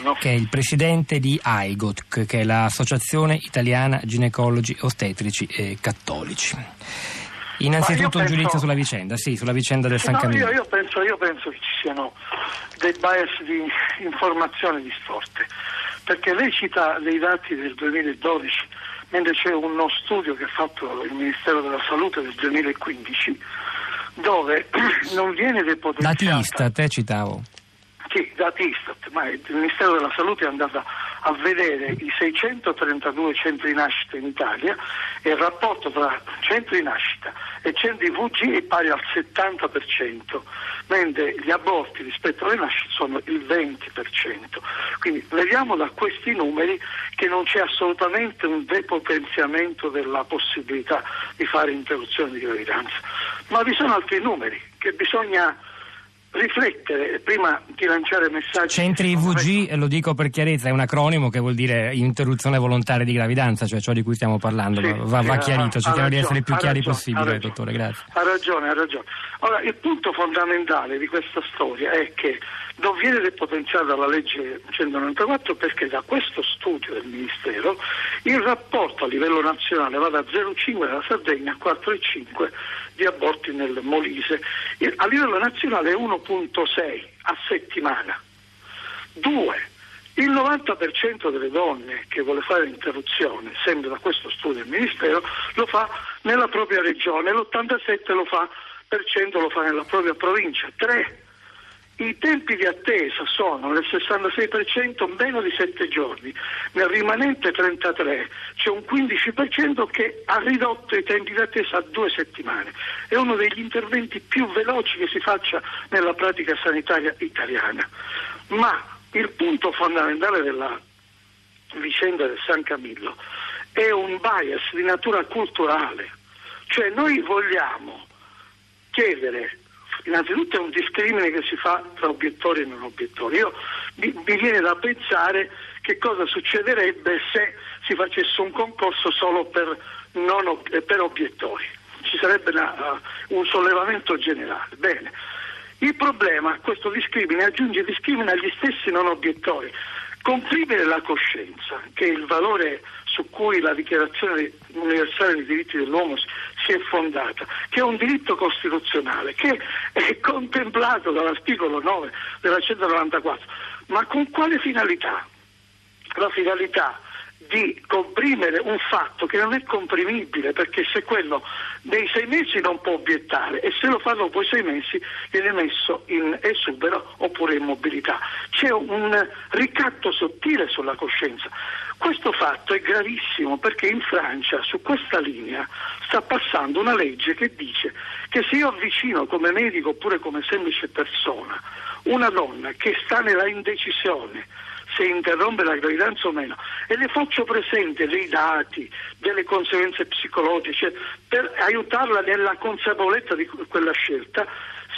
buongiorno. Che è il presidente di AIGOT, che è l'Associazione Italiana Ginecologi Ostetrici e Cattolici. Innanzitutto un penso... giudizio sulla vicenda, sì, sulla vicenda del San no, Camillo. Io, io, penso, io penso che ci siano dei bias di informazione distorte, perché lei cita dei dati del 2012, mentre c'è uno studio che ha fatto il Ministero della Salute del 2015, dove non viene depotenziata... Dati Istat, te citavo. Sì, dati Istat, ma il Ministero della Salute è andato a vedere i 632 centri nascita in Italia e il rapporto tra centri nascita e centri VG è pari al 70%, mentre gli aborti rispetto alle nascite sono il 20%. Quindi vediamo da questi numeri che non c'è assolutamente un depotenziamento della possibilità di fare interruzione di gravidanza, ma vi sono altri numeri che bisogna riflettere prima di lanciare messaggi. Centri IVG, lo dico per chiarezza, è un acronimo che vuol dire interruzione volontaria di gravidanza, cioè ciò di cui stiamo parlando. Sì, va, va chiarito, cerchiamo ha di essere più chiari ragione, possibile, dottore, grazie. Ha ragione, ha ragione. Ora, il punto fondamentale di questa storia è che non viene depotenziata la legge 194 perché da questo studio del Ministero il rapporto a livello nazionale va da 0,5 della Sardegna a 4,5 di aborti nel Molise. A livello nazionale è 1,6 a settimana. Due, il 90% delle donne che vuole fare l'interruzione, sempre da questo studio del Ministero, lo fa nella propria regione, l'87% lo fa, lo fa nella propria provincia. Tre, i tempi di attesa sono nel 66% meno di 7 giorni, nel rimanente 33% c'è un 15% che ha ridotto i tempi di attesa a due settimane. È uno degli interventi più veloci che si faccia nella pratica sanitaria italiana. Ma il punto fondamentale della vicenda del San Camillo è un bias di natura culturale, cioè noi vogliamo chiedere innanzitutto è un discrimine che si fa tra obiettori e non obiettori. Io, mi, mi, viene da pensare che cosa succederebbe se si facesse un concorso solo per, non, per obiettori. Ci sarebbe una, uh, un sollevamento generale. Bene. Il problema, questo discrimine aggiunge discrimine agli stessi non obiettori. Comprimere la coscienza, che è il valore su cui la Dichiarazione universale dei diritti dell'uomo si è fondata, che è un diritto costituzionale, che è contemplato dall'articolo 9 della 194, ma con quale finalità? La finalità di comprimere un fatto che non è comprimibile perché se quello nei sei mesi non può obiettare e se lo fa dopo i sei mesi viene messo in esubero oppure in mobilità. C'è un ricatto sottile sulla coscienza. Questo fatto è gravissimo perché in Francia su questa linea sta passando una legge che dice che se io avvicino come medico oppure come semplice persona una donna che sta nella indecisione se interrompe la gravidanza o meno. E le faccio presente dei dati, delle conseguenze psicologiche per aiutarla nella consapevolezza di quella scelta,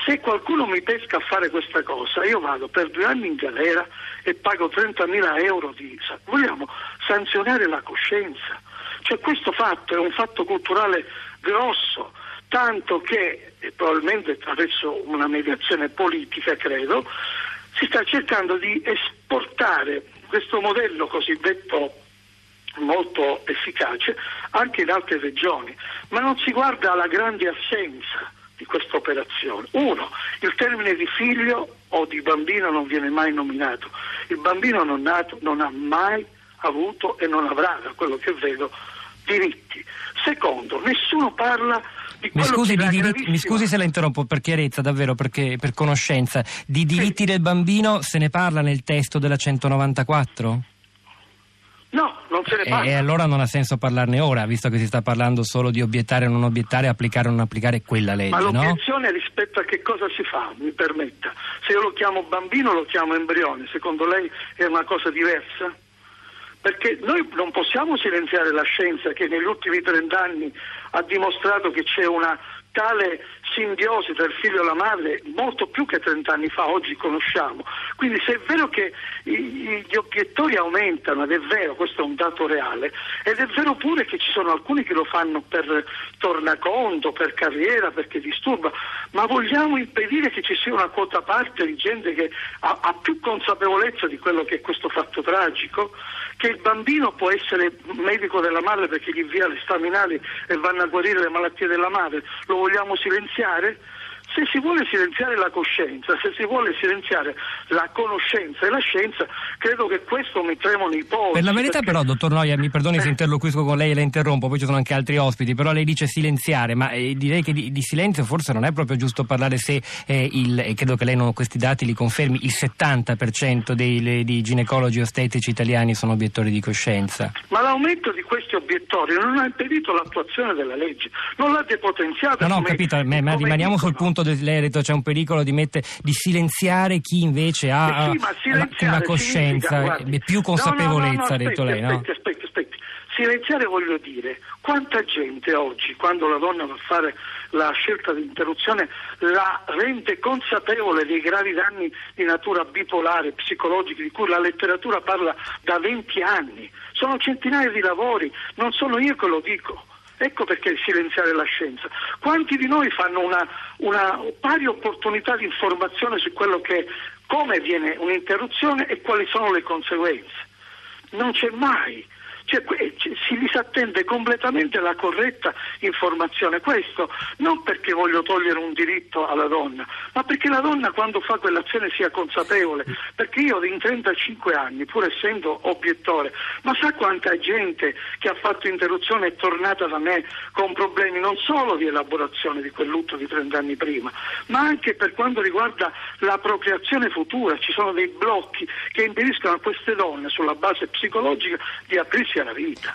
se qualcuno mi pesca a fare questa cosa io vado per due anni in galera e pago 30.000 euro di... Vogliamo sanzionare la coscienza. Cioè questo fatto è un fatto culturale grosso, tanto che, probabilmente attraverso una mediazione politica credo, si sta cercando di esportare questo modello cosiddetto molto efficace anche in altre regioni, ma non si guarda alla grande assenza di questa operazione. Uno, il termine di figlio o di bambino non viene mai nominato. Il bambino non nato non ha mai avuto e non avrà, da quello che vedo, diritti. Secondo, nessuno parla mi scusi, di diritti, mi scusi, se la interrompo per chiarezza, davvero, perché, per conoscenza. Di diritti sì. del bambino se ne parla nel testo della 194? No, non se ne parla. E allora non ha senso parlarne ora, visto che si sta parlando solo di obiettare o non obiettare, applicare o non applicare quella legge. Ma l'obiezione no? rispetto a che cosa si fa, mi permetta. Se io lo chiamo bambino lo chiamo embrione, secondo lei è una cosa diversa? Perché noi non possiamo silenziare la scienza che negli ultimi trent'anni ha dimostrato che c'è una tale simbiosi tra il figlio e la madre molto più che 30 anni fa, oggi conosciamo. Quindi se è vero che gli obiettori aumentano, ed è vero, questo è un dato reale, ed è vero pure che ci sono alcuni che lo fanno per tornaconto, per carriera, perché disturba, ma vogliamo impedire che ci sia una quota parte di gente che ha, ha più consapevolezza di quello che è questo fatto tragico? Che il bambino può essere medico della madre perché gli invia le staminali e vanno a guarire le malattie della madre, lo vogliamo silenziare? Se si vuole silenziare la coscienza, se si vuole silenziare la conoscenza e la scienza, credo che questo metteremo nei polsi. Per la verità perché... però, dottor Noia, mi perdoni eh. se interloquisco con lei e la interrompo, poi ci sono anche altri ospiti, però lei dice silenziare, ma eh, direi che di, di, silenzio forse non è proprio giusto parlare se eh, il, e credo che lei non questi dati li confermi, il 70% dei, dei ginecologi ostetici italiani sono obiettori di coscienza. Ma l'aumento di questi obiettori non ha impedito l'attuazione della legge, non l'ha depotenziata. No, no, ho capito, ma rimaniamo dicono. sul punto ha detto c'è un pericolo di, mette, di silenziare chi invece ha eh sì, una coscienza, e più consapevolezza, ha no, no, detto aspetti, lei. Aspetti, aspetti, aspetti. Silenziare voglio dire, quanta gente oggi, quando la donna va a fare la scelta di interruzione, la rende consapevole dei gravi danni di natura bipolare, psicologica, di cui la letteratura parla da 20 anni. Sono centinaia di lavori, non sono io che lo dico. Ecco perché silenziare la scienza. Quanti di noi fanno una, una pari opportunità di informazione su quello che, come viene un'interruzione e quali sono le conseguenze? Non c'è mai. Cioè, si disattende completamente la corretta informazione. Questo non perché voglio togliere un diritto alla donna, ma perché la donna quando fa quell'azione sia consapevole. Perché io in 35 anni, pur essendo obiettore, ma sa quanta gente che ha fatto interruzione è tornata da me con problemi non solo di elaborazione di quel lutto di 30 anni prima, ma anche per quanto riguarda la procreazione futura. Ci sono dei blocchi che impediscono a queste donne, sulla base psicologica, di aprirsi la vita.